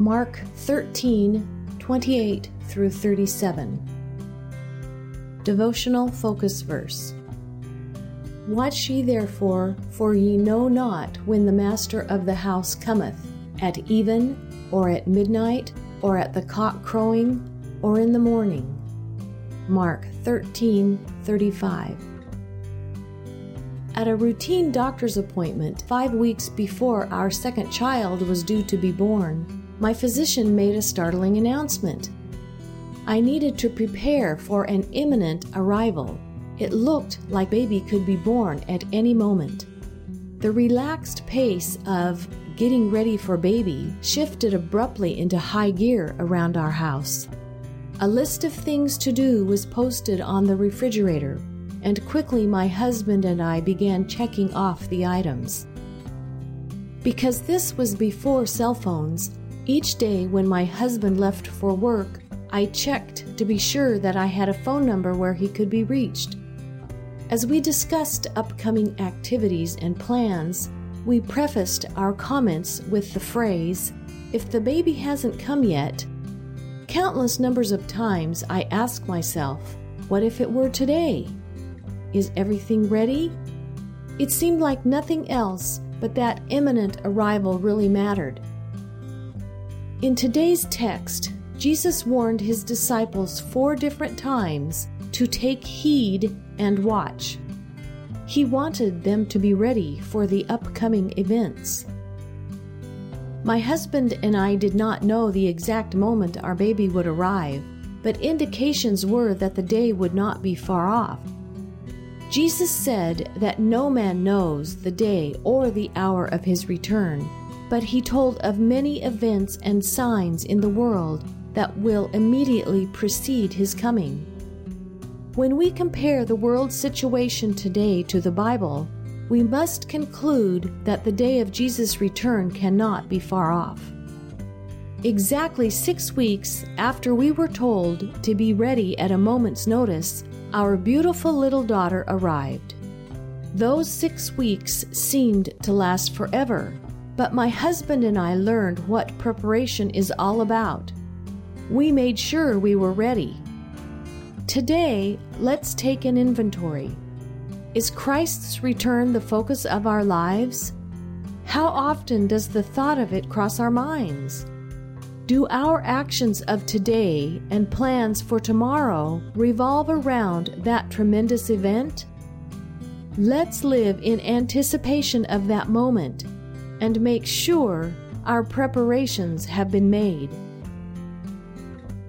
Mark 13 28 through 37. Devotional Focus Verse Watch ye therefore, for ye know not when the master of the house cometh, at even, or at midnight, or at the cock crowing, or in the morning. Mark 13 35. At a routine doctor's appointment five weeks before our second child was due to be born, my physician made a startling announcement. I needed to prepare for an imminent arrival. It looked like baby could be born at any moment. The relaxed pace of getting ready for baby shifted abruptly into high gear around our house. A list of things to do was posted on the refrigerator, and quickly my husband and I began checking off the items. Because this was before cell phones, each day when my husband left for work, I checked to be sure that I had a phone number where he could be reached. As we discussed upcoming activities and plans, we prefaced our comments with the phrase, If the baby hasn't come yet, Countless numbers of times I ask myself, what if it were today? Is everything ready? It seemed like nothing else but that imminent arrival really mattered. In today's text, Jesus warned his disciples four different times to take heed and watch. He wanted them to be ready for the upcoming events. My husband and I did not know the exact moment our baby would arrive, but indications were that the day would not be far off. Jesus said that no man knows the day or the hour of his return, but he told of many events and signs in the world that will immediately precede his coming. When we compare the world's situation today to the Bible, we must conclude that the day of Jesus' return cannot be far off. Exactly six weeks after we were told to be ready at a moment's notice, our beautiful little daughter arrived. Those six weeks seemed to last forever, but my husband and I learned what preparation is all about. We made sure we were ready. Today, let's take an inventory. Is Christ's return the focus of our lives? How often does the thought of it cross our minds? Do our actions of today and plans for tomorrow revolve around that tremendous event? Let's live in anticipation of that moment and make sure our preparations have been made.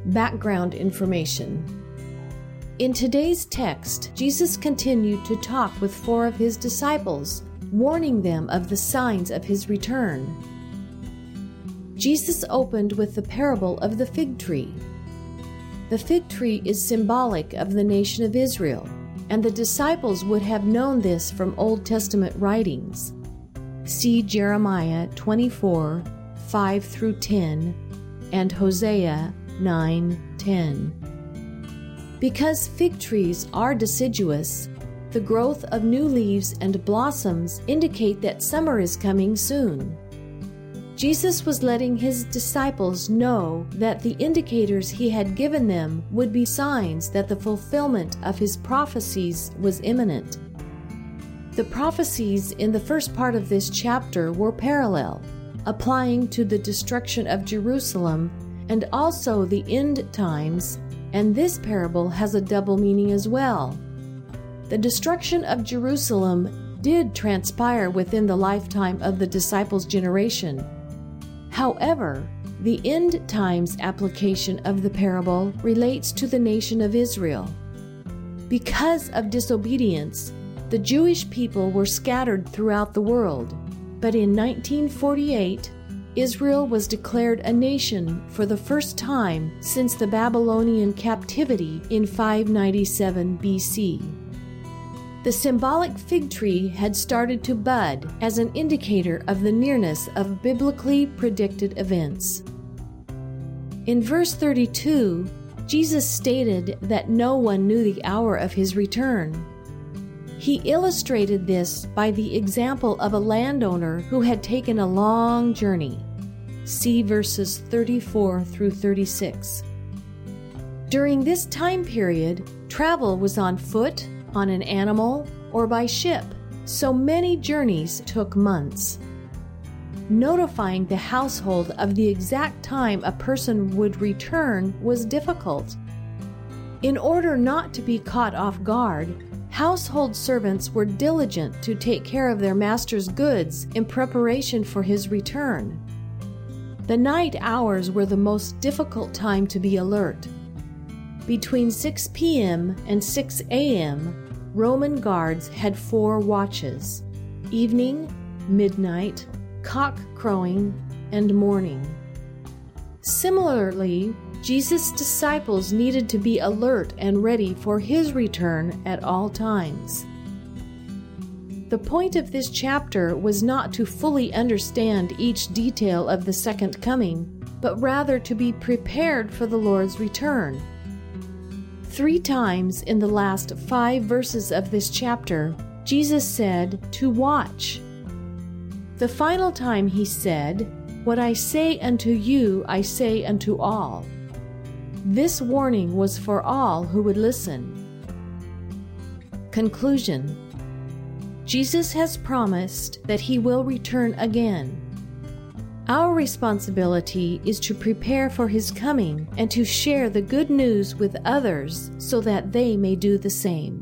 Background information in today's text, Jesus continued to talk with four of his disciples, warning them of the signs of his return. Jesus opened with the parable of the fig tree. The fig tree is symbolic of the nation of Israel, and the disciples would have known this from Old Testament writings. See Jeremiah 24 5 through 10 and Hosea 9 10. Because fig trees are deciduous, the growth of new leaves and blossoms indicate that summer is coming soon. Jesus was letting his disciples know that the indicators he had given them would be signs that the fulfillment of his prophecies was imminent. The prophecies in the first part of this chapter were parallel, applying to the destruction of Jerusalem and also the end times and this parable has a double meaning as well. The destruction of Jerusalem did transpire within the lifetime of the disciples' generation. However, the end times application of the parable relates to the nation of Israel. Because of disobedience, the Jewish people were scattered throughout the world, but in 1948, Israel was declared a nation for the first time since the Babylonian captivity in 597 BC. The symbolic fig tree had started to bud as an indicator of the nearness of biblically predicted events. In verse 32, Jesus stated that no one knew the hour of his return. He illustrated this by the example of a landowner who had taken a long journey. See verses 34 through 36. During this time period, travel was on foot, on an animal, or by ship, so many journeys took months. Notifying the household of the exact time a person would return was difficult. In order not to be caught off guard, household servants were diligent to take care of their master's goods in preparation for his return. The night hours were the most difficult time to be alert. Between 6 p.m. and 6 a.m., Roman guards had four watches evening, midnight, cock crowing, and morning. Similarly, Jesus' disciples needed to be alert and ready for his return at all times. The point of this chapter was not to fully understand each detail of the second coming, but rather to be prepared for the Lord's return. Three times in the last five verses of this chapter, Jesus said to watch. The final time he said, What I say unto you, I say unto all. This warning was for all who would listen. Conclusion Jesus has promised that he will return again. Our responsibility is to prepare for his coming and to share the good news with others so that they may do the same.